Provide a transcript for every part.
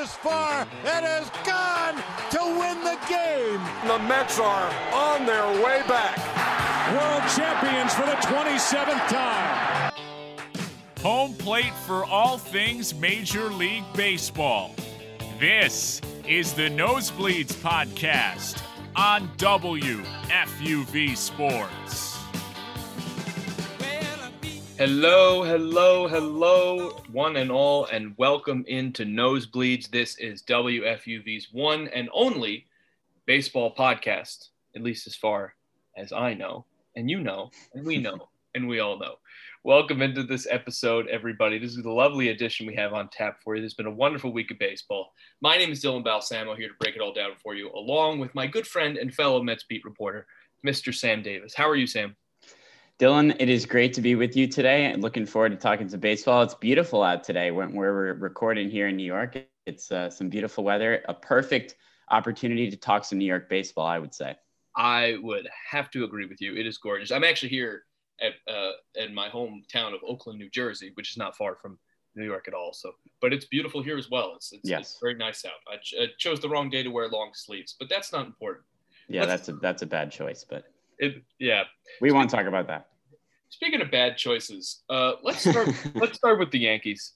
is far. It is gone to win the game. The Mets are on their way back. World champions for the 27th time. Home plate for all things Major League Baseball. This is the Nosebleeds Podcast on WFUV Sports. Hello, hello, hello, one and all, and welcome into Nosebleeds. This is WFUV's one and only baseball podcast, at least as far as I know, and you know, and we know, and we all know. Welcome into this episode, everybody. This is the lovely edition we have on tap for you. There's been a wonderful week of baseball. My name is Dylan Balsamo, here to break it all down for you, along with my good friend and fellow Mets beat reporter, Mr. Sam Davis. How are you, Sam? Dylan, it is great to be with you today. Looking forward to talking to baseball. It's beautiful out today when we're recording here in New York. It's uh, some beautiful weather, a perfect opportunity to talk some New York baseball, I would say. I would have to agree with you. It is gorgeous. I'm actually here at uh, in my hometown of Oakland, New Jersey, which is not far from New York at all. So, but it's beautiful here as well. It's, it's, yes. it's very nice out. I, ch- I, chose the wrong day to wear long sleeves, but that's not important. Yeah, Let's, that's a that's a bad choice, but it yeah. We won't talk about that. Speaking of bad choices, uh, let's start. let's start with the Yankees.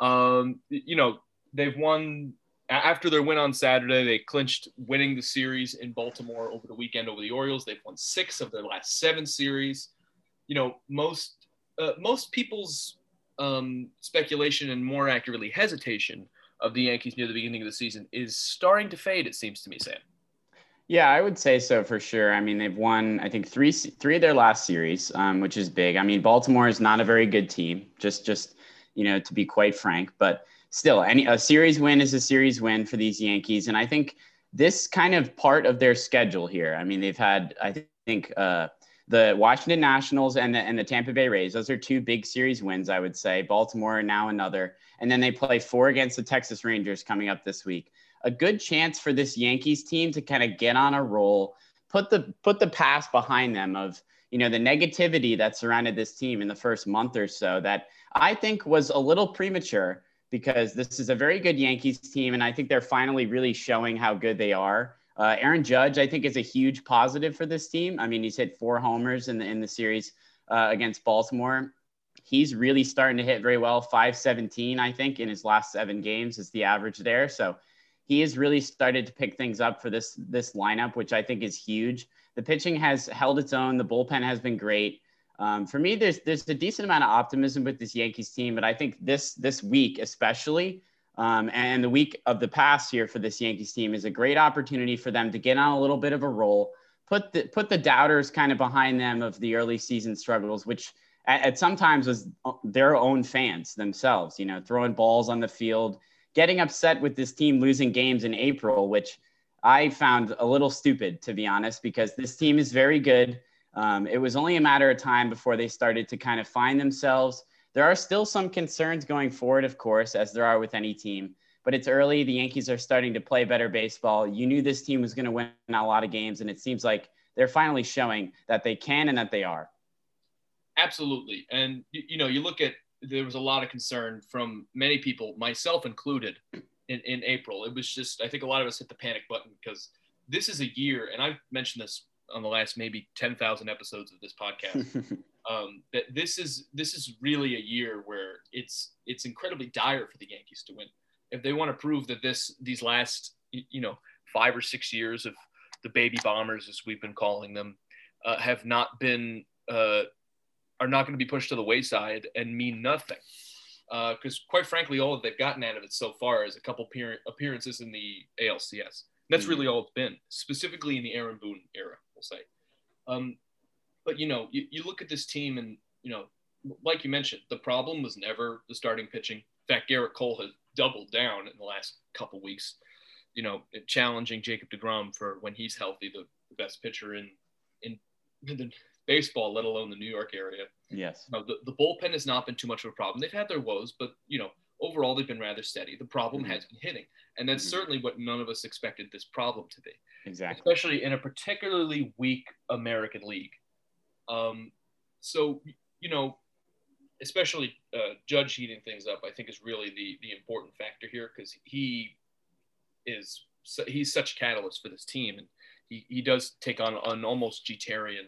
Um, you know, they've won after their win on Saturday. They clinched winning the series in Baltimore over the weekend over the Orioles. They've won six of their last seven series. You know, most uh, most people's um, speculation and more accurately hesitation of the Yankees near the beginning of the season is starting to fade. It seems to me, Sam. Yeah, I would say so for sure. I mean, they've won, I think, three three of their last series, um, which is big. I mean, Baltimore is not a very good team, just just you know, to be quite frank. But still, any a series win is a series win for these Yankees, and I think this kind of part of their schedule here. I mean, they've had, I think, uh, the Washington Nationals and the and the Tampa Bay Rays. Those are two big series wins, I would say. Baltimore now another, and then they play four against the Texas Rangers coming up this week a good chance for this Yankees team to kind of get on a roll, put the put the past behind them of you know the negativity that surrounded this team in the first month or so that I think was a little premature because this is a very good Yankees team and I think they're finally really showing how good they are. Uh, Aaron Judge I think is a huge positive for this team. I mean he's hit four homers in the in the series uh, against Baltimore. He's really starting to hit very well. 517 I think in his last seven games is the average there. So he has really started to pick things up for this this lineup, which I think is huge. The pitching has held its own. The bullpen has been great. Um, for me, there's there's a decent amount of optimism with this Yankees team, but I think this this week especially, um, and the week of the past here for this Yankees team is a great opportunity for them to get on a little bit of a roll, put the put the doubters kind of behind them of the early season struggles, which at, at sometimes was their own fans themselves, you know, throwing balls on the field getting upset with this team losing games in April, which I found a little stupid, to be honest, because this team is very good. Um, it was only a matter of time before they started to kind of find themselves. There are still some concerns going forward, of course, as there are with any team, but it's early. The Yankees are starting to play better baseball. You knew this team was going to win a lot of games, and it seems like they're finally showing that they can and that they are. Absolutely. And, you know, you look at there was a lot of concern from many people, myself included, in, in April. It was just, I think a lot of us hit the panic button because this is a year, and I've mentioned this on the last maybe 10,000 episodes of this podcast, um, that this is this is really a year where it's it's incredibly dire for the Yankees to win. If they want to prove that this these last you know five or six years of the baby bombers, as we've been calling them, uh, have not been uh, are not going to be pushed to the wayside and mean nothing. Because uh, quite frankly, all that they've gotten out of it so far is a couple appearances in the ALCS. That's mm-hmm. really all it's been, specifically in the Aaron Boone era, we'll say. Um, but you know, you, you look at this team, and you know, like you mentioned, the problem was never the starting pitching. In fact, Gerrit Cole has doubled down in the last couple weeks. You know, challenging Jacob Degrom for when he's healthy, the, the best pitcher in in the baseball, let alone the New York area. Yes. the, the bullpen has not been too much of a problem. They've had their woes, but you know, overall they've been rather steady. The problem mm-hmm. has been hitting. And that's mm-hmm. certainly what none of us expected this problem to be. Exactly. Especially in a particularly weak American league. Um, so, you know, especially uh, Judge heating things up, I think is really the the important factor here because he is he's such a catalyst for this team, and he, he does take on an almost Jeterian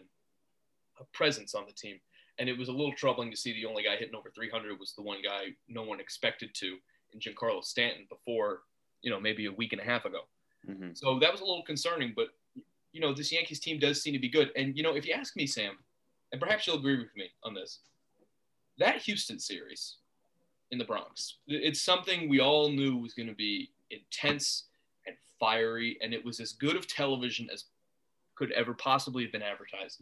presence on the team. And it was a little troubling to see the only guy hitting over 300 was the one guy no one expected to in Giancarlo Stanton before, you know, maybe a week and a half ago. Mm-hmm. So that was a little concerning, but you know, this Yankees team does seem to be good. And you know, if you ask me, Sam, and perhaps you'll agree with me on this, that Houston series in the Bronx, it's something we all knew was going to be intense and fiery, and it was as good of television as could ever possibly have been advertised.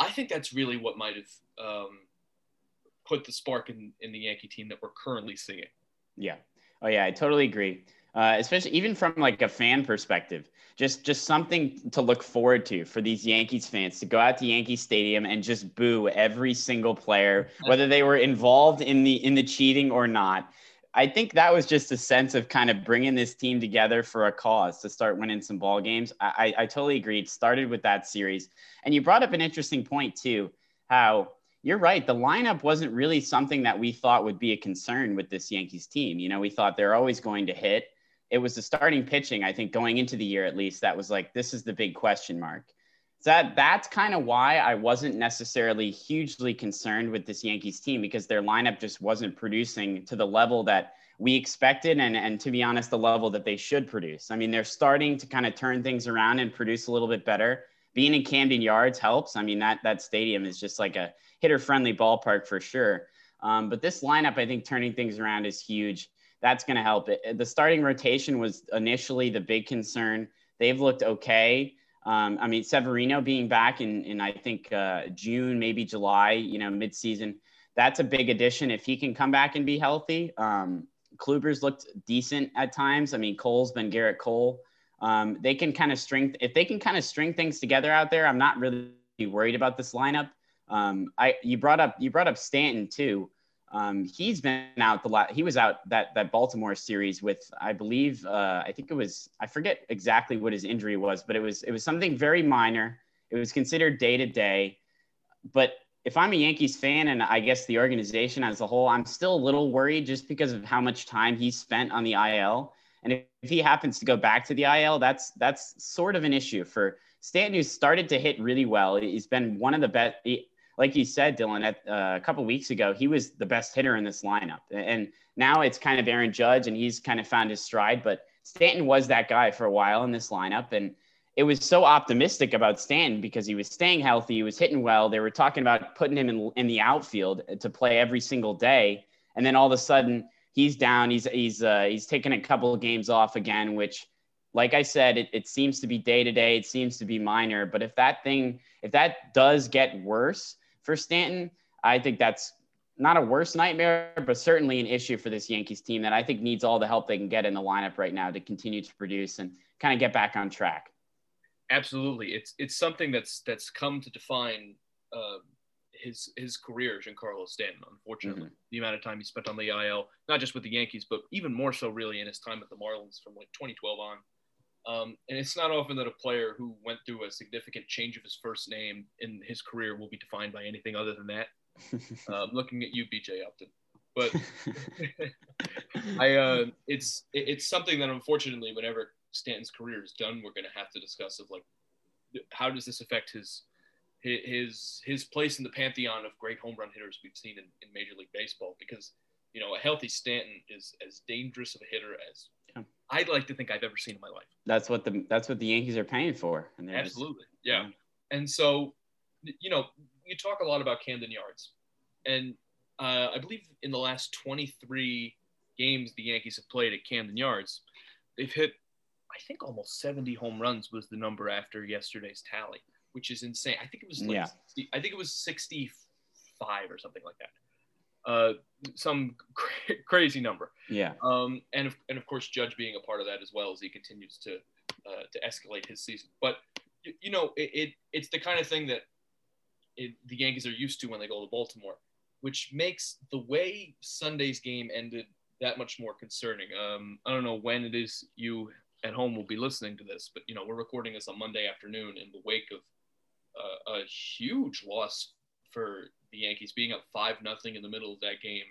I think that's really what might have um, put the spark in, in the Yankee team that we're currently seeing. Yeah. Oh yeah, I totally agree. Uh, especially even from like a fan perspective, just just something to look forward to for these Yankees fans to go out to Yankee Stadium and just boo every single player, whether they were involved in the in the cheating or not. I think that was just a sense of kind of bringing this team together for a cause to start winning some ball games. I, I, totally agreed. Started with that series, and you brought up an interesting point too, how you're right. The lineup wasn't really something that we thought would be a concern with this Yankees team. You know, we thought they're always going to hit. It was the starting pitching, I think, going into the year at least, that was like, this is the big question mark. So that that's kind of why I wasn't necessarily hugely concerned with this Yankees team because their lineup just wasn't producing to the level that we expected and and to be honest the level that they should produce. I mean, they're starting to kind of turn things around and produce a little bit better. Being in Camden Yards helps. I mean, that that stadium is just like a hitter friendly ballpark for sure. Um, but this lineup, I think turning things around is huge. That's going to help it. The starting rotation was initially the big concern. They've looked okay. Um, I mean, Severino being back in, in I think, uh, June, maybe July, you know, midseason, that's a big addition if he can come back and be healthy. Um, Kluber's looked decent at times. I mean, Cole's been Gerrit Cole. Um, they can kind of string, if they can kind of string things together out there, I'm not really worried about this lineup. Um, I, you brought up, you brought up Stanton too. Um, he's been out the lot. He was out that that Baltimore series with, I believe, uh, I think it was, I forget exactly what his injury was, but it was it was something very minor. It was considered day to day. But if I'm a Yankees fan and I guess the organization as a whole, I'm still a little worried just because of how much time he spent on the IL. And if, if he happens to go back to the IL, that's that's sort of an issue for Stanton, who's started to hit really well. He's been one of the best like you said, Dylan, at, uh, a couple weeks ago, he was the best hitter in this lineup. And now it's kind of Aaron Judge, and he's kind of found his stride. But Stanton was that guy for a while in this lineup. And it was so optimistic about Stanton because he was staying healthy, he was hitting well. They were talking about putting him in, in the outfield to play every single day. And then all of a sudden, he's down. He's he's uh, he's taking a couple of games off again, which, like I said, it, it seems to be day to day. It seems to be minor. But if that thing, if that does get worse, for Stanton, I think that's not a worse nightmare, but certainly an issue for this Yankees team that I think needs all the help they can get in the lineup right now to continue to produce and kind of get back on track. Absolutely, it's it's something that's that's come to define uh, his his career, Giancarlo Stanton. Unfortunately, mm-hmm. the amount of time he spent on the IL, not just with the Yankees, but even more so, really, in his time at the Marlins from like 2012 on. Um, and it's not often that a player who went through a significant change of his first name in his career will be defined by anything other than that. um, looking at you, BJ Upton. But I, uh, it's it's something that unfortunately, whenever Stanton's career is done, we're going to have to discuss of like, how does this affect his his his place in the pantheon of great home run hitters we've seen in, in Major League Baseball? Because you know, a healthy Stanton is as dangerous of a hitter as. I'd like to think I've ever seen in my life. That's what the that's what the Yankees are paying for. And Absolutely, just, yeah. yeah. And so, you know, you talk a lot about Camden Yards, and uh, I believe in the last 23 games the Yankees have played at Camden Yards, they've hit, I think, almost 70 home runs was the number after yesterday's tally, which is insane. I think it was like yeah. I think it was 65 or something like that uh, some cra- crazy number. Yeah. Um, and of, and of course, Judge being a part of that as well as he continues to uh, to escalate his season. But you, you know, it, it, it's the kind of thing that it, the Yankees are used to when they go to Baltimore, which makes the way Sunday's game ended that much more concerning. Um, I don't know when it is you at home will be listening to this, but you know, we're recording this on Monday afternoon in the wake of uh, a huge loss for the Yankees being up five nothing in the middle of that game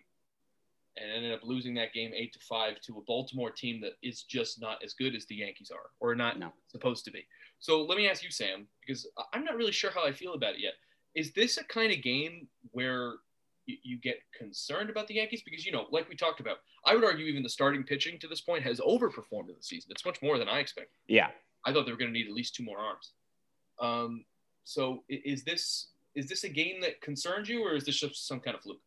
and ended up losing that game eight to five to a Baltimore team that is just not as good as the Yankees are, or not No. supposed to be. So let me ask you, Sam, because I'm not really sure how I feel about it yet. Is this a kind of game where you, you get concerned about the Yankees? Because you know, like we talked about, I would argue even the starting pitching to this point has overperformed in the season. It's much more than I expected. Yeah. I thought they were going to need at least two more arms. Um, so is this is this a game that concerns you, or is this just some kind of fluke?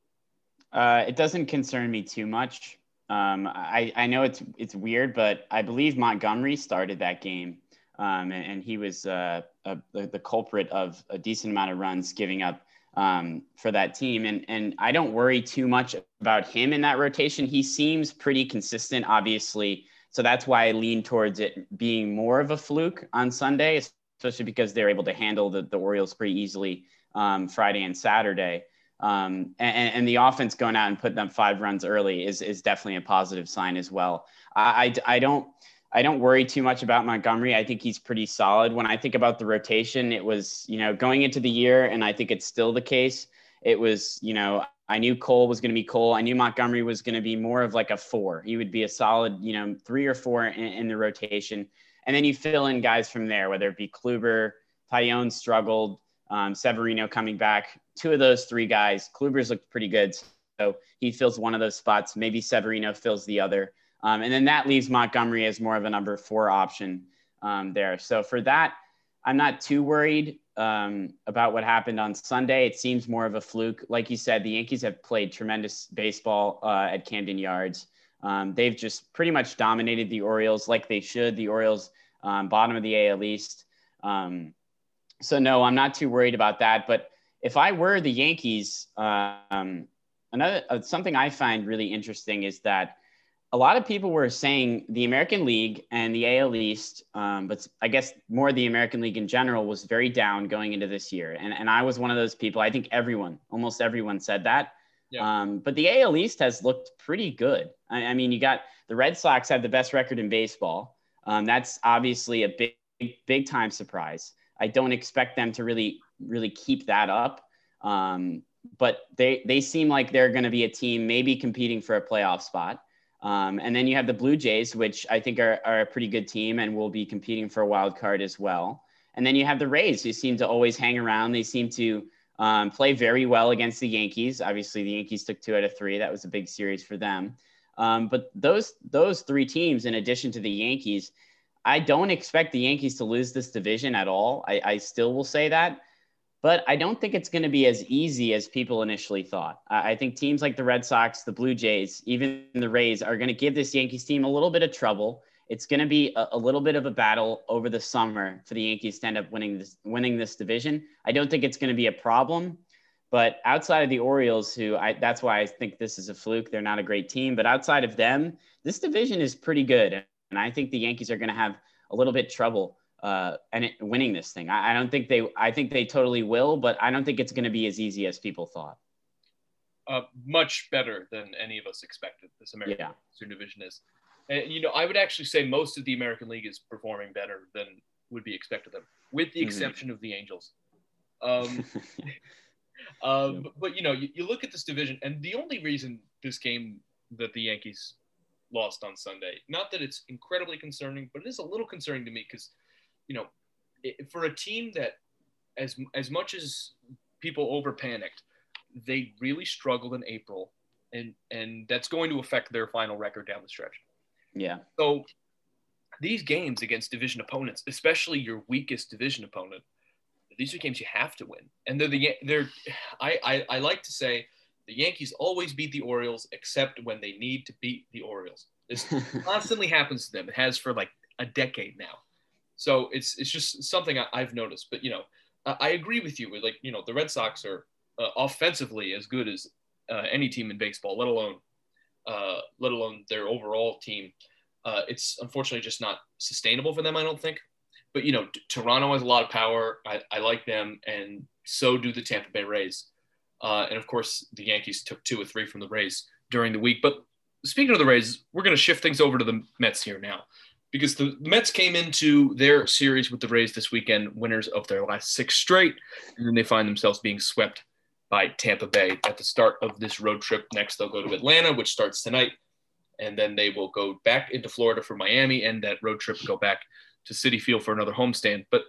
Uh, it doesn't concern me too much. Um, I, I know it's it's weird, but I believe Montgomery started that game, um, and, and he was uh, a, the, the culprit of a decent amount of runs giving up um, for that team. And and I don't worry too much about him in that rotation. He seems pretty consistent, obviously. So that's why I lean towards it being more of a fluke on Sunday, especially because they're able to handle the, the Orioles pretty easily um, Friday and Saturday. Um, and, and, the offense going out and putting up five runs early is, is definitely a positive sign as well. I, I, I, don't I don't worry too much about Montgomery. I think he's pretty solid. When I think about the rotation, it was you know going into the year, and I think it's still the case. It was you know I knew Cole was going to be Cole. I knew Montgomery was going to be more of like a four. He would be a solid you know three or four in, in the rotation, and then you fill in guys from there, whether it be Kluber, Taillon struggled. Um, Severino coming back. Two of those three guys, Kluber's looked pretty good. So he fills one of those spots. Maybe Severino fills the other. Um, and then that leaves Montgomery as more of a number four option um, there. So for that, I'm not too worried um, about what happened on Sunday. It seems more of a fluke. Like you said, the Yankees have played tremendous baseball uh, at Camden Yards. Um, they've just pretty much dominated the Orioles like they should. The Orioles, um, bottom of the AL East. Um, so no, I'm not too worried about that. But if I were the Yankees, um, another uh, something I find really interesting is that a lot of people were saying the American League and the AL East, um, but I guess more the American League in general was very down going into this year. And, and I was one of those people. I think everyone, almost everyone said that. Yeah. Um, but the AL East has looked pretty good. I, I, mean, you got the Red Sox have the best record in baseball. Um, that's obviously a big, big, big time surprise. I don't expect them to really, really keep that up. Um, but they, they seem like they're going to be a team maybe competing for a playoff spot. Um, and then you have the Blue Jays, which I think are, are a pretty good team and will be competing for a wild card as well. And then you have the Rays, who seem to always hang around. They seem to um, play very well against the Yankees. Obviously, the Yankees took two out of three. That was a big series for them. Um, but those those three teams, in addition to the Yankees, I don't expect the Yankees to lose this division at all. I, I still will say that. But I don't think it's going to be as easy as people initially thought. I, I think teams like the Red Sox, the Blue Jays, even the Rays are going to give this Yankees team a little bit of trouble. It's going to be a, a, little bit of a battle over the summer for the Yankees to end up winning this winning this division. I don't think it's going to be a problem. But outside of the Orioles, who I, that's why I think this is a fluke. They're not a great team. But outside of them, this division is pretty good. And I think the Yankees are going to have a little bit trouble uh, and it, winning this thing. I, I, don't think they. I think they totally will, but I don't think it's going to be as easy as people thought. Uh, much better than any of us expected. This American yeah. Eastern Division is, and you know, I would actually say most of the American League is performing better than would be expected of them, with the exception mm-hmm. of the Angels. Um, um, but, but, you know, you, you look at this division, and the only reason this game that the Yankees lost on Sunday, not that it's incredibly concerning, but it is a little concerning to me because you know, it, for a team that, as as much as people over panicked, they really struggled in April, and and that's going to affect their final record down the stretch. Yeah. So these games against division opponents, especially your weakest division opponent, these are games you have to win, and they're the they're. I I, I like to say the Yankees always beat the Orioles except when they need to beat the Orioles. This constantly happens to them. It has for like a decade now. So it's it's just something I, have noticed. But you know, I, I, agree with you. With like you know, the Red Sox are uh, offensively as good as uh, any team in baseball, let alone uh, let alone their overall team. Uh, it's unfortunately just not sustainable for them. I don't think. But you know, Toronto has a lot of power. I, I, like them, and so do the Tampa Bay Rays. Uh, and of course, the Yankees took two or three from the Rays during the week. But speaking of the Rays, we're going to shift things over to the Mets here now because the Mets came into their series with the Rays this weekend, winners of their last six straight, and then they find themselves being swept by Tampa Bay at the start of this road trip. Next, they'll go to Atlanta, which starts tonight, and then they will go back into Florida for Miami, and that road trip go back to Citi Field for another homestand. But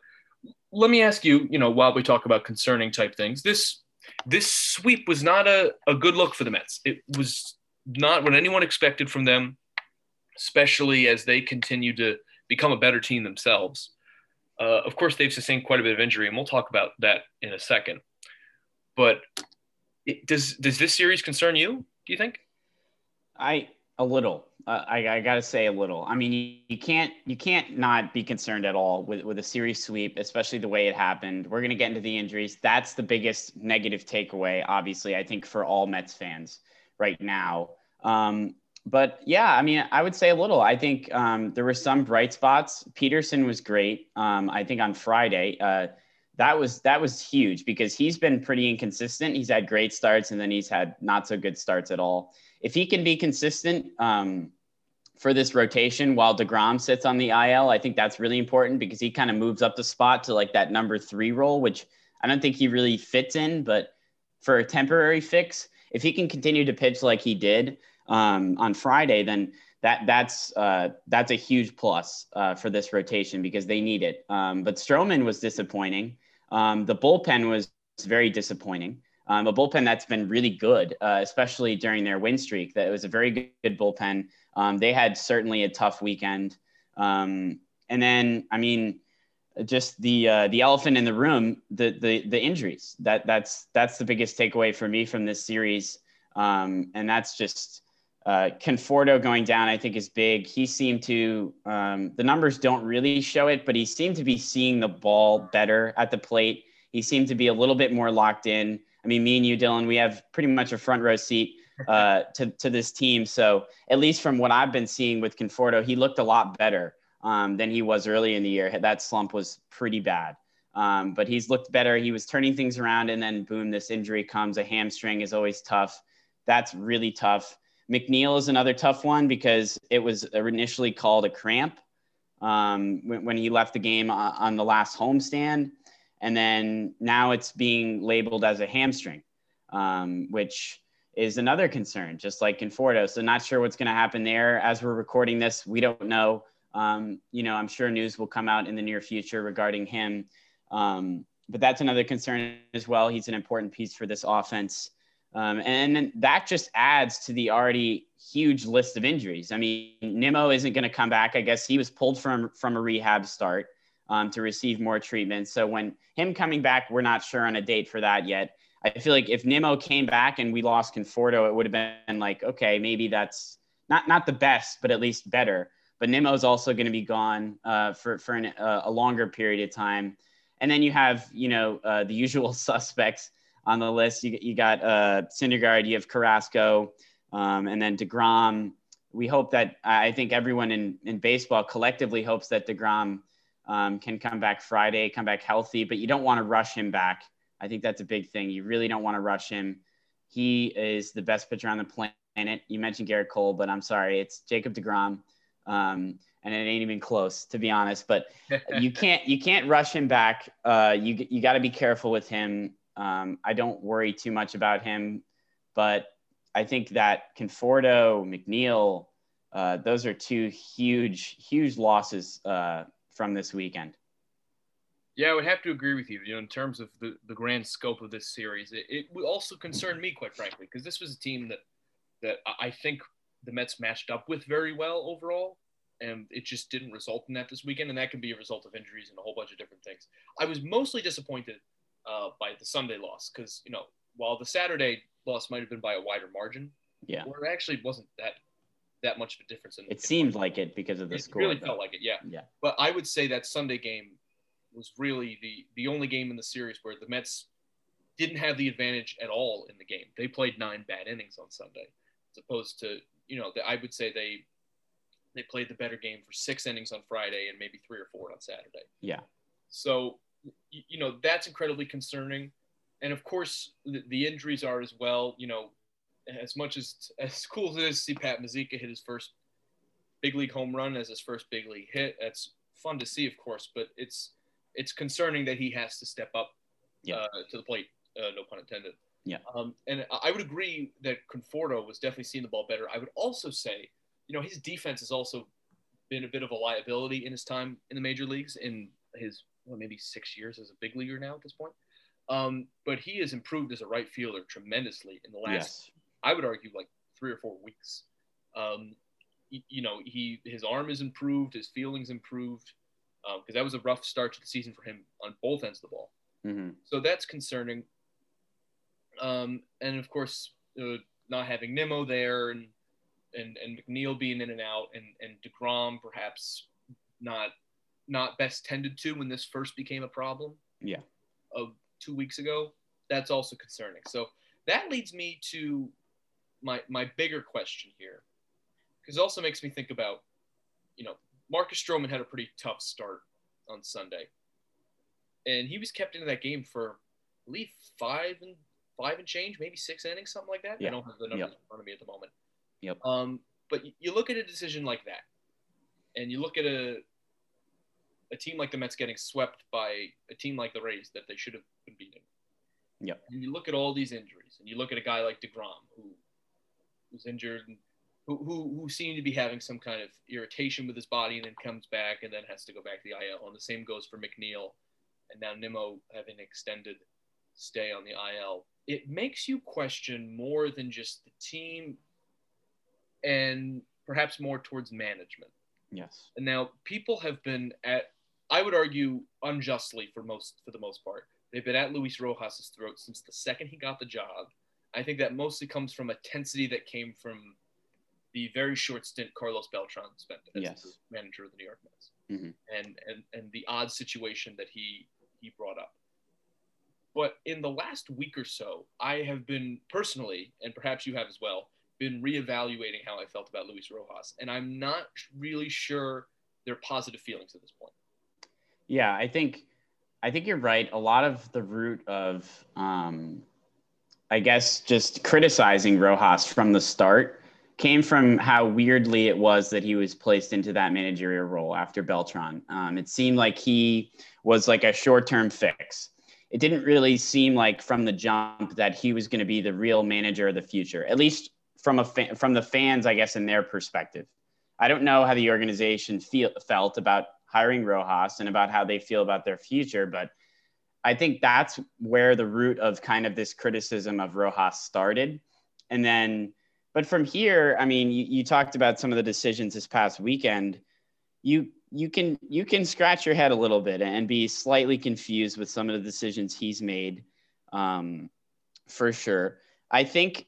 let me ask you, you know, while we talk about concerning type things, this this sweep was not a, a good look for the Mets. It was not what anyone expected from them, especially as they continue to become a better team themselves. Uh, of course, they've sustained quite a bit of injury, and we'll talk about that in a second. But it, does does this series concern you? Do you think? I a little. Uh, I, I got to say a little. I mean, you, you, can't you can't not be concerned at all with with a series sweep, especially the way it happened. We're gonna get into the injuries. That's the biggest negative takeaway, obviously. I think for all Mets fans right now. Um, but yeah, I mean, I would say a little. I think um, there were some bright spots. Peterson was great. Um, I think on Friday, uh, that was that was huge because he's been pretty inconsistent. He's had great starts and then he's had not so good starts at all. If he can be consistent um, for this rotation while Degrom sits on the IL, I think that's really important because he kind of moves up the spot to like that number three role, which I don't think he really fits in. But for a temporary fix, if he can continue to pitch like he did um, on Friday, then that that's uh, that's a huge plus uh, for this rotation because they need it. Um, but Stroman was disappointing. Um, the bullpen was very disappointing. Um, a bullpen that's been really good, uh, especially during their win streak. That it was a very good, good bullpen. Um, they had certainly a tough weekend. Um, and then, I mean, just the uh, the elephant in the room, the the the injuries. That that's that's the biggest takeaway for me from this series. Um, and that's just uh, Conforto going down, I think, is big. He seemed to, um, the numbers don't really show it, but he seemed to be seeing the ball better at the plate. He seemed to be a little bit more locked in. I mean, me and you, Dylan, we have pretty much a front row seat uh, to, to this team. So, at least from what I've been seeing with Conforto, he looked a lot better um, than he was early in the year. That slump was pretty bad. Um, but he's looked better. He was turning things around, and then boom, this injury comes. A hamstring is always tough. That's really tough. McNeil is another tough one because it was initially called a cramp um, when, when, he left the game on, on the last homestand. And then now it's being labeled as a hamstring, um, which is another concern, just like Conforto. So not sure what's going to happen there. As we're recording this, we don't know. Um, you know, I'm sure news will come out in the near future regarding him. Um, but that's another concern as well. He's an important piece for this offense. Um, and that just adds to the already huge list of injuries. I mean, Nimmo isn't going to come back. I guess he was pulled from from a rehab start um, to receive more treatment. So when him coming back, we're not sure on a date for that yet. I feel like if Nimmo came back and we lost Conforto, it would have been like, okay, maybe that's not not the best, but at least better. But Nimmo's also going to be gone uh, for for an, uh, a longer period of time. And then you have, you know, uh, the usual suspects on the list. You, you got uh, Syndergaard, you have Carrasco, um, and then DeGrom. We hope that I think everyone in, in baseball collectively hopes that DeGrom um, can come back Friday, come back healthy, but you don't want to rush him back. I think that's a big thing. You really don't want to rush him. He is the best pitcher on the planet. You mentioned Gerrit Cole, but I'm sorry, it's Jacob DeGrom. Um, and it ain't even close to be honest but you can't you can't rush him back uh, you, you got to be careful with him um, I don't worry too much about him, but I think that Conforto, McNeil, uh, those are two huge, huge losses uh, from this weekend. Yeah, I would have to agree with you. You know, in terms of the, the grand scope of this series, it, it would also concern me, quite frankly, because this was a team that that I think the Mets matched up with very well overall, and it just didn't result in that this weekend, and that can be a result of injuries and a whole bunch of different things. I was mostly disappointed uh, by the Sunday loss because you know while the Saturday loss might have been by a wider margin, yeah, it actually wasn't that that much of a difference. In, it in seemed like it because of the it score. It really though. felt like it, yeah. Yeah. But I would say that Sunday game was really the the only game in the series where the Mets didn't have the advantage at all in the game. They played nine bad innings on Sunday, as opposed to you know I would say they they played the better game for six innings on Friday and maybe three or four on Saturday. Yeah. So you know that's incredibly concerning and of course the, the, injuries are as well you know as much as as cool as it is to see pat Mazeika hit his first big league home run as his first big league hit that's fun to see of course but it's it's concerning that he has to step up yeah. uh, to the plate uh, no pun intended Yeah. Um, and I would agree that Conforto was definitely seeing the ball better. I would also say, you know, his defense has also been a bit of a liability in his time in the major leagues in his well, maybe six years as a big leaguer now at this point. Um, but he has improved as a right fielder tremendously in the last, Yes. I would argue, like three or four weeks. Um, you know, he his arm is improved, his feelings improved, because that was a rough start to the season for him on both ends of the ball. hmm So that's concerning. Um, and of course, uh, not having Nimmo there and, and and McNeil being in and out, and and Degrom perhaps not not best tended to when this first became a problem. Yeah. Of two weeks ago, that's also concerning. So that leads me to my my bigger question here, because it also makes me think about, you know, Marcus Stroman had a pretty tough start on Sunday, and he was kept into that game for I believe five and five and change, maybe six innings, something like that. Yeah. I don't have the numbers Yep. in front of me at the moment. Yep. Um, but you- you look at a decision like that, and you look at a a team like the Mets getting swept by a team like the Rays that they should have been beating. Yep. And you look at all these injuries, and you look at a guy like Degrom who was injured and who, who, who seemed to be having some kind of irritation with his body and then comes back and then has to go back to the IL. And the same goes for McNeil and now Nimmo having extended stay on the IL. It makes you question more than just the team and perhaps more towards management. Yes. And now people have been at, I would argue, unjustly for most for the most part. They've been at Luis Rojas's throat since the second he got the job. I think that mostly comes from a tensity that came from the very short stint Carlos Beltran spent as Yes. the manager of the New York Mets, Mhm. and and and the odd situation that he he brought up. But in the last week or so, I have been personally, and perhaps you have as well, been reevaluating how I felt about Luis Rojas, and I'm not really sure they're positive feelings at this point. Yeah, I think I think you're right. A lot of the root of um, I guess just criticizing Rojas from the start came from how weirdly it was that he was placed into that managerial role after Beltran. Um, it seemed like he was like a short-term fix. It didn't really seem like from the jump that he was going to be the real manager of the future, at least from a fa- from the fans, I guess, in their perspective. I don't know how the organization feel, felt about hiring Rojas and about how they feel about their future, but I think that's where the root of kind of this criticism of Rojas started. And then, but from here, I mean, you, you talked about some of the decisions this past weekend. You you can you can scratch your head a little bit and be slightly confused with some of the decisions he's made, um, for sure. I think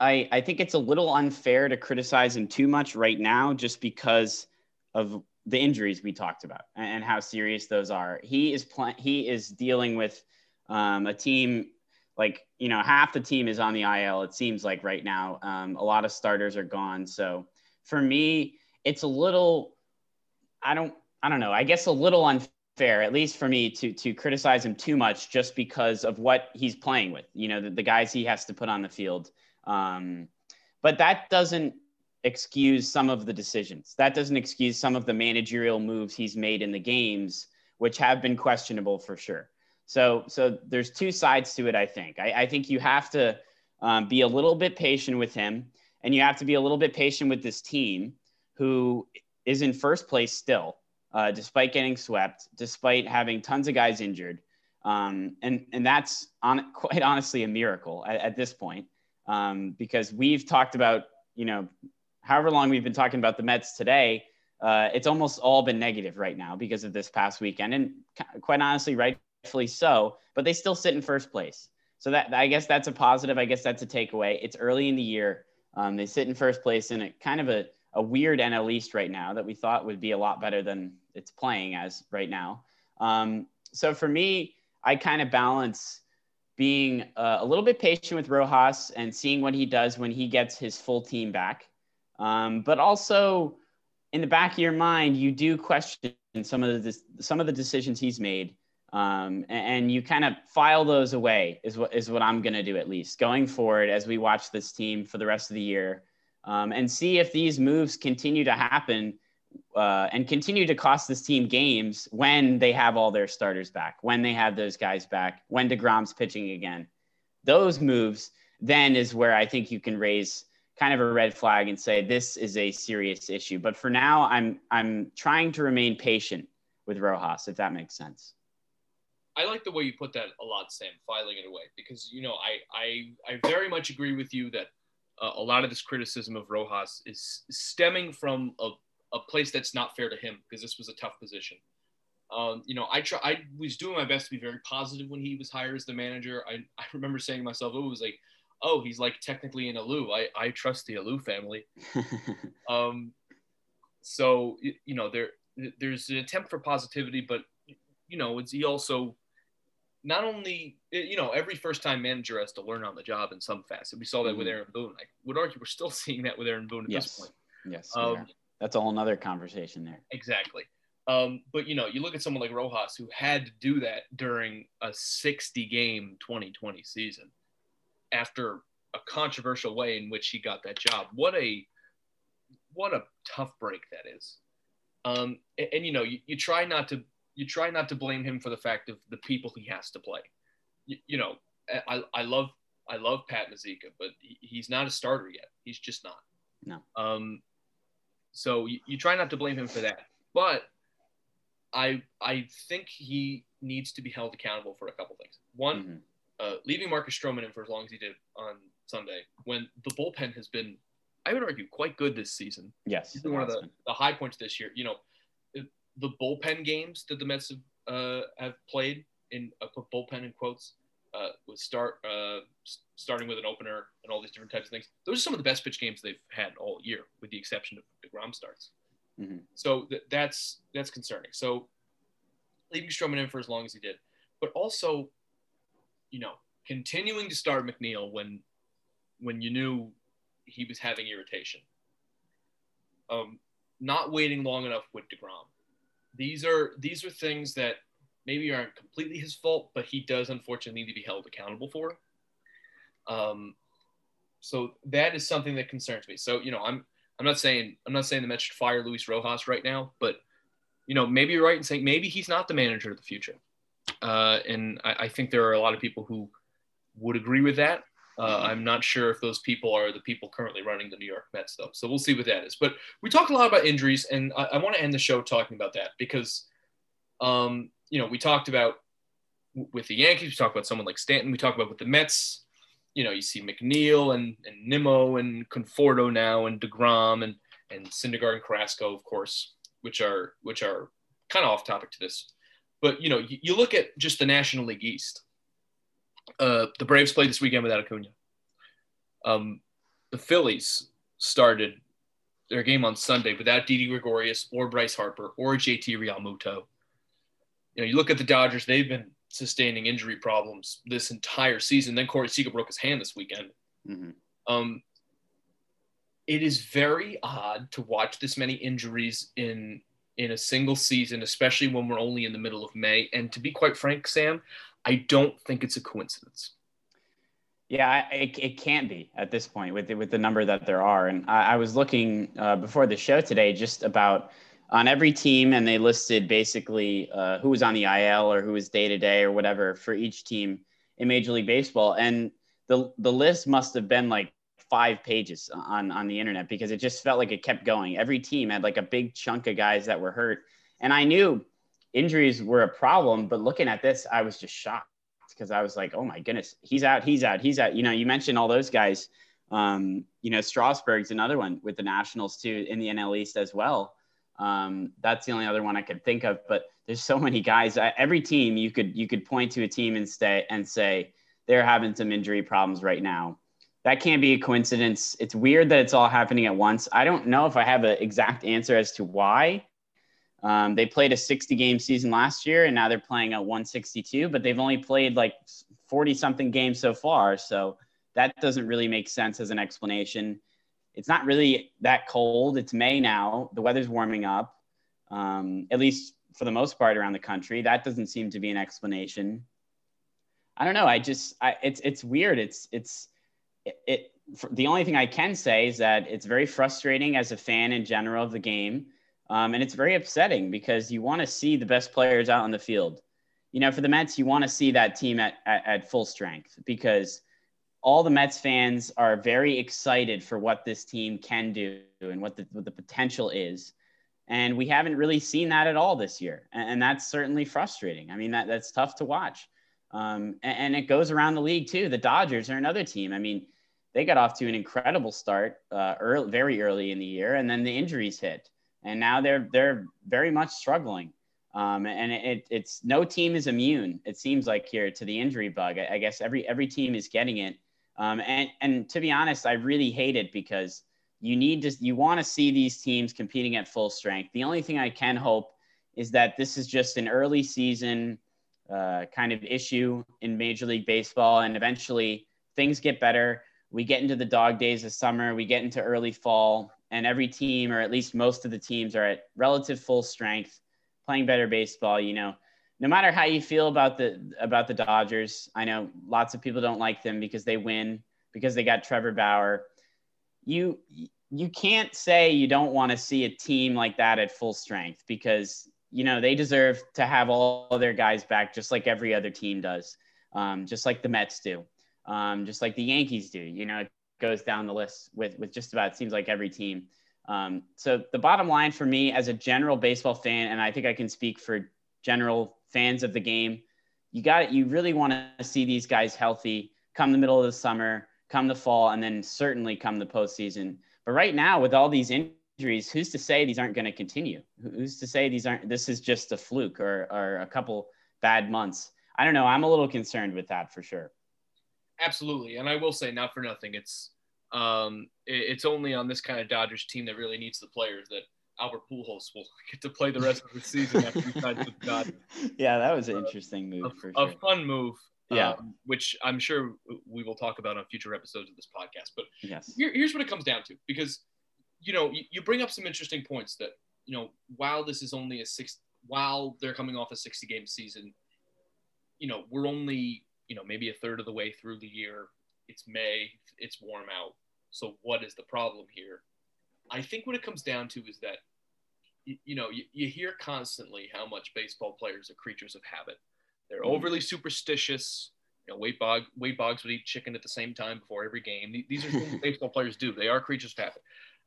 I, I think it's a little unfair to criticize him too much right now just because of the injuries we talked about and, how serious those are. He is pl- he is dealing with um, a team like you know half the team is on the IL. It seems like right now um, a lot of starters are gone. So for me, it's a little I don't I don't know. I guess a little unfair, at least for me, to to criticize him too much just because of what he's playing with. You know, the, the guys he has to put on the field. Um, but that doesn't excuse some of the decisions. That doesn't excuse some of the managerial moves he's made in the games, which have been questionable for sure. So, so there's two sides to it. I think. I, I think you have to um, be a little bit patient with him, and you have to be a little bit patient with this team, who is in first place still, uh, despite getting swept, despite having tons of guys injured. Um, and and that's on quite honestly a miracle at, at this point um, because we've talked about you know however long we've been talking about the Mets today. Uh, it's almost all been negative right now because of this past weekend, and quite honestly, rightfully so. But they still sit in first place, so that I guess that's a positive. I guess that's a takeaway. It's early in the year. Um, they sit in first place in a kind of a, a weird NL East right now that we thought would be a lot better than it's playing as right now. Um, so for me, I kind of balance being uh, a little bit patient with Rojas and seeing what he does when he gets his full team back. Um, but also in the back of your mind, you do question some of the some of the decisions he's made, um, and, and, you kind of file those away. Is what is what I'm going to do at least going forward as we watch this team for the rest of the year, um, and see if these moves continue to happen. Uh, and continue to cost this team games when they have all their starters back, when they have those guys back, when DeGrom's pitching again those moves, then is where I think you can raise kind of a red flag and say this is a serious issue. But for now, I'm I'm trying to remain patient with Rojas, if that makes sense. I like the way you put that a lot, Sam, filing it away, because you know I I, I very much agree with you that uh, a lot of this criticism of Rojas is stemming from a, a place that's not fair to him because this was a tough position. Um, you know, I try. I was doing my best to be very positive when he was hired as the manager. I, I remember saying to myself, "Oh, it was like, oh, he's like technically an Alou. I, I trust the Alou family." um, so you know, there there's an attempt for positivity, but you know, it's he also not only you know every first time manager has to learn on the job in some facet. We saw that mm-hmm. with Aaron Boone. I would argue we're still seeing that with Aaron Boone at yes. this point. Yes, um, that's a whole other conversation there. Exactly. Um, but you know, you look at someone like Rojas who had to do that during a 60 game 2020 season after a controversial way in which he got that job. What a what a tough break that is. Um, and, and, you know, you, you try not to you try not to blame him for the fact of the people he has to play. You, you know, I, I love I love Pat Mazeika, but he, he's not a starter yet. He's just not. No. Um, so you, you try not to blame him for that, but I I think he needs to be held accountable for a couple things. One, mm-hmm. Uh, leaving Marcus Stroman in for as long as he did on Sunday, when the bullpen has been, I would argue, quite good this season. Yes, one of the, the high points this year. You know, the bullpen games that the Mets have, uh, have played in uh, put bullpen in quotes uh, with start uh, starting with an opener and all these different types of things. Those are some of the best pitch games they've had all year, with the exception of Degrom starts. Mm-hmm. So th- that's that's concerning. So leaving Stroman in for as long as he did, but also, you know, continuing to start McNeil when when you knew he was having irritation. Um, not waiting long enough with Degrom. These are these are things that maybe aren't completely his fault, but he does unfortunately need to be held accountable for. Um, so that is something that concerns me. So you know, I'm I'm not saying I'm not saying the Mets should fire Luis Rojas right now, but you know maybe you're right in saying maybe he's not the manager of the future. Uh, and I, I, think there are a lot of people who would agree with that. Uh, I'm not sure if those people are the people currently running the New York Mets, though. So we'll see what that is. But we talked a lot about injuries, and I, I want to end the show talking about that because, um, you know, we talked about with the Yankees, we talked about someone like Stanton, we talked about with the Mets you know, you see McNeil and, and Nimmo and Conforto now and DeGrom and, and Syndergaard and Carrasco, of course, which are, which are kind of off topic to this. But, you know, you, you look at just the National League East. Uh, the Braves played this weekend without Acuna. Um, the Phillies started their game on Sunday without Didi Gregorius or Bryce Harper or JT Realmuto. You know, you look at the Dodgers; they've been sustaining injury problems this entire season. Then Corey Seager broke his hand this weekend. Mm-hmm. Um, it is very odd to watch this many injuries in in a single season, especially when we're only in the middle of May. And to be quite frank, Sam, I don't think it's a coincidence. Yeah, it, it can't be at this point with the, with the number that there are. And I, I was looking uh, before the show today just about on every team, and they listed basically uh, who was on the IL or who was day to day or whatever for each team in Major League Baseball. And the the list must have been like five pages on on the internet because it just felt like it kept going. Every team had like a big chunk of guys that were hurt, and I knew injuries were a problem. But looking at this, I was just shocked because I was like, oh my goodness, he's out, he's out, he's out. You know, you mentioned all those guys. Um, you know, Strasburg's another one with the Nationals too in the NL East as well. Um, that's the only other one I could think of. But there's so many guys. Every team you could you could point to a team and stay and say they're having some injury problems right now. That can't be a coincidence. It's weird that it's all happening at once. I don't know if I have an exact answer as to why. Um, they played a 60 game season last year and now they're playing a 162, but they've only played like 40 something games so far. So that doesn't really make sense as an explanation it's not really that cold. It's May now. The weather's warming up, um, at least for the most part around the country. That doesn't seem to be an explanation. I don't know. I just, I, it's, it's weird. It's, it's, it, it the only thing I can say is that it's very frustrating as a fan in general of the game. Um, and it's very upsetting because you want to see the best players out on the field. You know, for the Mets, you want to see that team at, at, at full strength because all the Mets fans are very excited for what this team can do and what the, what the potential is. And we haven't really seen that at all this year. And, and that's certainly frustrating. I mean, that, that's tough to watch. Um, and, and, it goes around the league too. The Dodgers are another team. I mean, they got off to an incredible start uh, early, very early in the year, and then the injuries hit, and now they're they're very much struggling. Um, and it, it's no team is immune. It seems like here to the injury bug. I, I guess every every team is getting it. Um, and and to be honest, I really hate it because you need to you want to see these teams competing at full strength. The only thing I can hope is that this is just an early season uh, kind of issue in Major League Baseball, and eventually things get better. We get into the dog days of summer, we get into early fall, and every team, or at least most of the teams, are at relative full strength, playing better baseball. You know, no matter how you feel about the about the Dodgers, I know lots of people don't like them because they win because they got Trevor Bauer. You you can't say you don't want to see a team like that at full strength because you know they deserve to have all their guys back just like every other team does, um, just like the Mets do, um, just like the Yankees do. You know, it goes down the list with with just about seems like every team. Um, so the bottom line for me as a general baseball fan, and I think I can speak for general fans of the game, you got it. You really want to see these guys healthy come the middle of the summer, come the fall, and then certainly come the postseason. But right now, with all these injuries, who's to say these aren't going to continue? Who's to say these aren't? This is just a fluke or, or a couple bad months. I don't know. I'm a little concerned with that for sure. Absolutely, and I will say, not for nothing, it's um, it's only on this kind of Dodgers team that really needs the players that Albert Pujols will get to play the rest of the season after he signs with God. Yeah, that was an interesting move a, for sure. A fun move. Yeah. Um, which I'm sure we will talk about on future episodes of this podcast. But yes. Here, here's what it comes down to because, you know, you, you bring up some interesting points that, you know, while this is only a six, while they're coming off a 60 game season, you know, we're only, you know, maybe a third of the way through the year. It's May, it's warm out. So what is the problem here? I think what it comes down to is that, you, you know, you, you hear constantly how much baseball players are creatures of habit. They're mm-hmm. overly superstitious. You know, Wade, Bog, Wade Boggs would eat chicken at the same time before every game. These are things baseball players do. They are creatures of habit.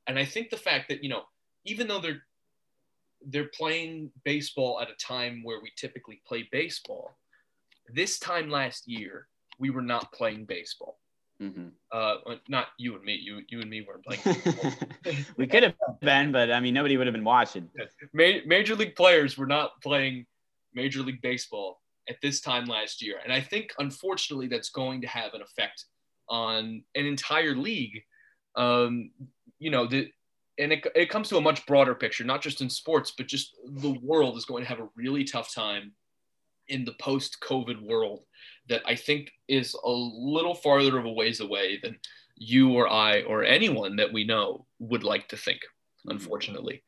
And I think the fact that, you know, even though they're they're playing baseball at a time where we typically play baseball, this time last year, we were not playing baseball. Mm-hmm. Uh, not you and me. You you and me weren't playing. we could have been, but I mean, nobody would have been watching. major league players were not playing Major League Baseball at this time last year, and I think unfortunately that's going to have an effect on an entire league. Um, you know, the, and it, it comes to a much broader picture, not just in sports, but just the world is going to have a really tough time in the post-COVID world that I think is a little farther of a ways away than you or I or anyone that we know would like to think, mm-hmm. unfortunately.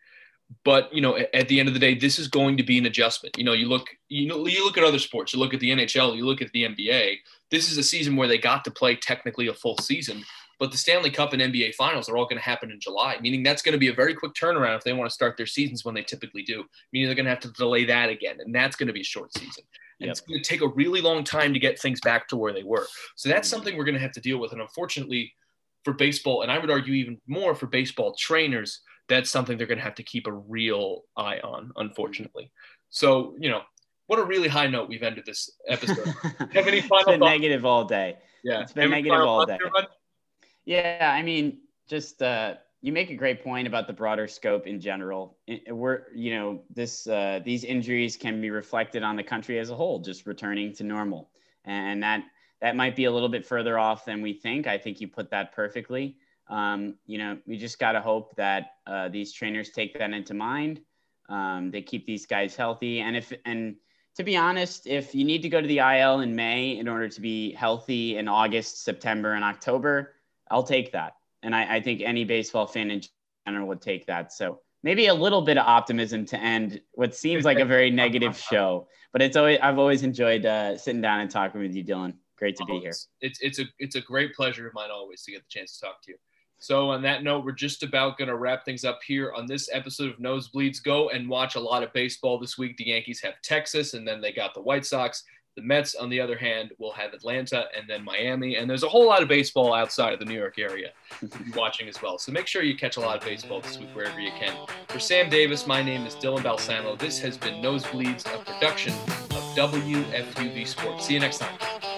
But you know, at the end of the day, this is going to be an adjustment. You know, you look, you know, you look at other sports. You look at the NHL. You look at the NBA. This is a season where they got to play technically a full season, but the Stanley Cup and NBA Finals are all going to happen in July, meaning that's going to be a very quick turnaround if they want to start their seasons when they typically do. Meaning they're going to have to delay that again, and that's going to be a short season. And yep. it's going to take a really long time to get things back to where they were. So that's mm-hmm. something we're going to have to deal with. And unfortunately, for baseball, and I would argue even more for baseball trainers, that's something they're going to have to keep a real eye on, unfortunately. So, you know, what a really high note we've ended this episode. have any final it's been negative all day. Yeah. It's been negative all day. Yeah. I mean, just uh, you make a great point about the broader scope in general. We're, you know, this uh, these injuries can be reflected on the country as a whole, just returning to normal, and that that might be a little bit further off than we think. I think you put that perfectly. Um, you know, we just got to hope that uh, these trainers take that into mind. Um, they keep these guys healthy, and if and to be honest, if you need to go to the IL in May in order to be healthy in August, September, and October, I'll take that and I, I think any baseball fan in general would take that. So maybe a little bit of optimism to end what seems like a very negative show. But it's always I've always enjoyed uh, sitting down and talking with you, Dylan. Great to be here. It's it's a it's a great pleasure of mine always to get the chance to talk to you. So on that note, we're just about going to wrap things up here on this episode of Nosebleeds. Go and watch a lot of baseball this week. The Yankees have Texas, and then they got the White Sox. The Mets, on the other hand, will have Atlanta and then Miami. And there's a whole lot of baseball outside of the New York area watching as well. So make sure you catch a lot of baseball this week wherever you can. For Sam Davis, my name is Dylan Balsamo. This has been Nosebleeds, a production of WFUV Sports. See you next time.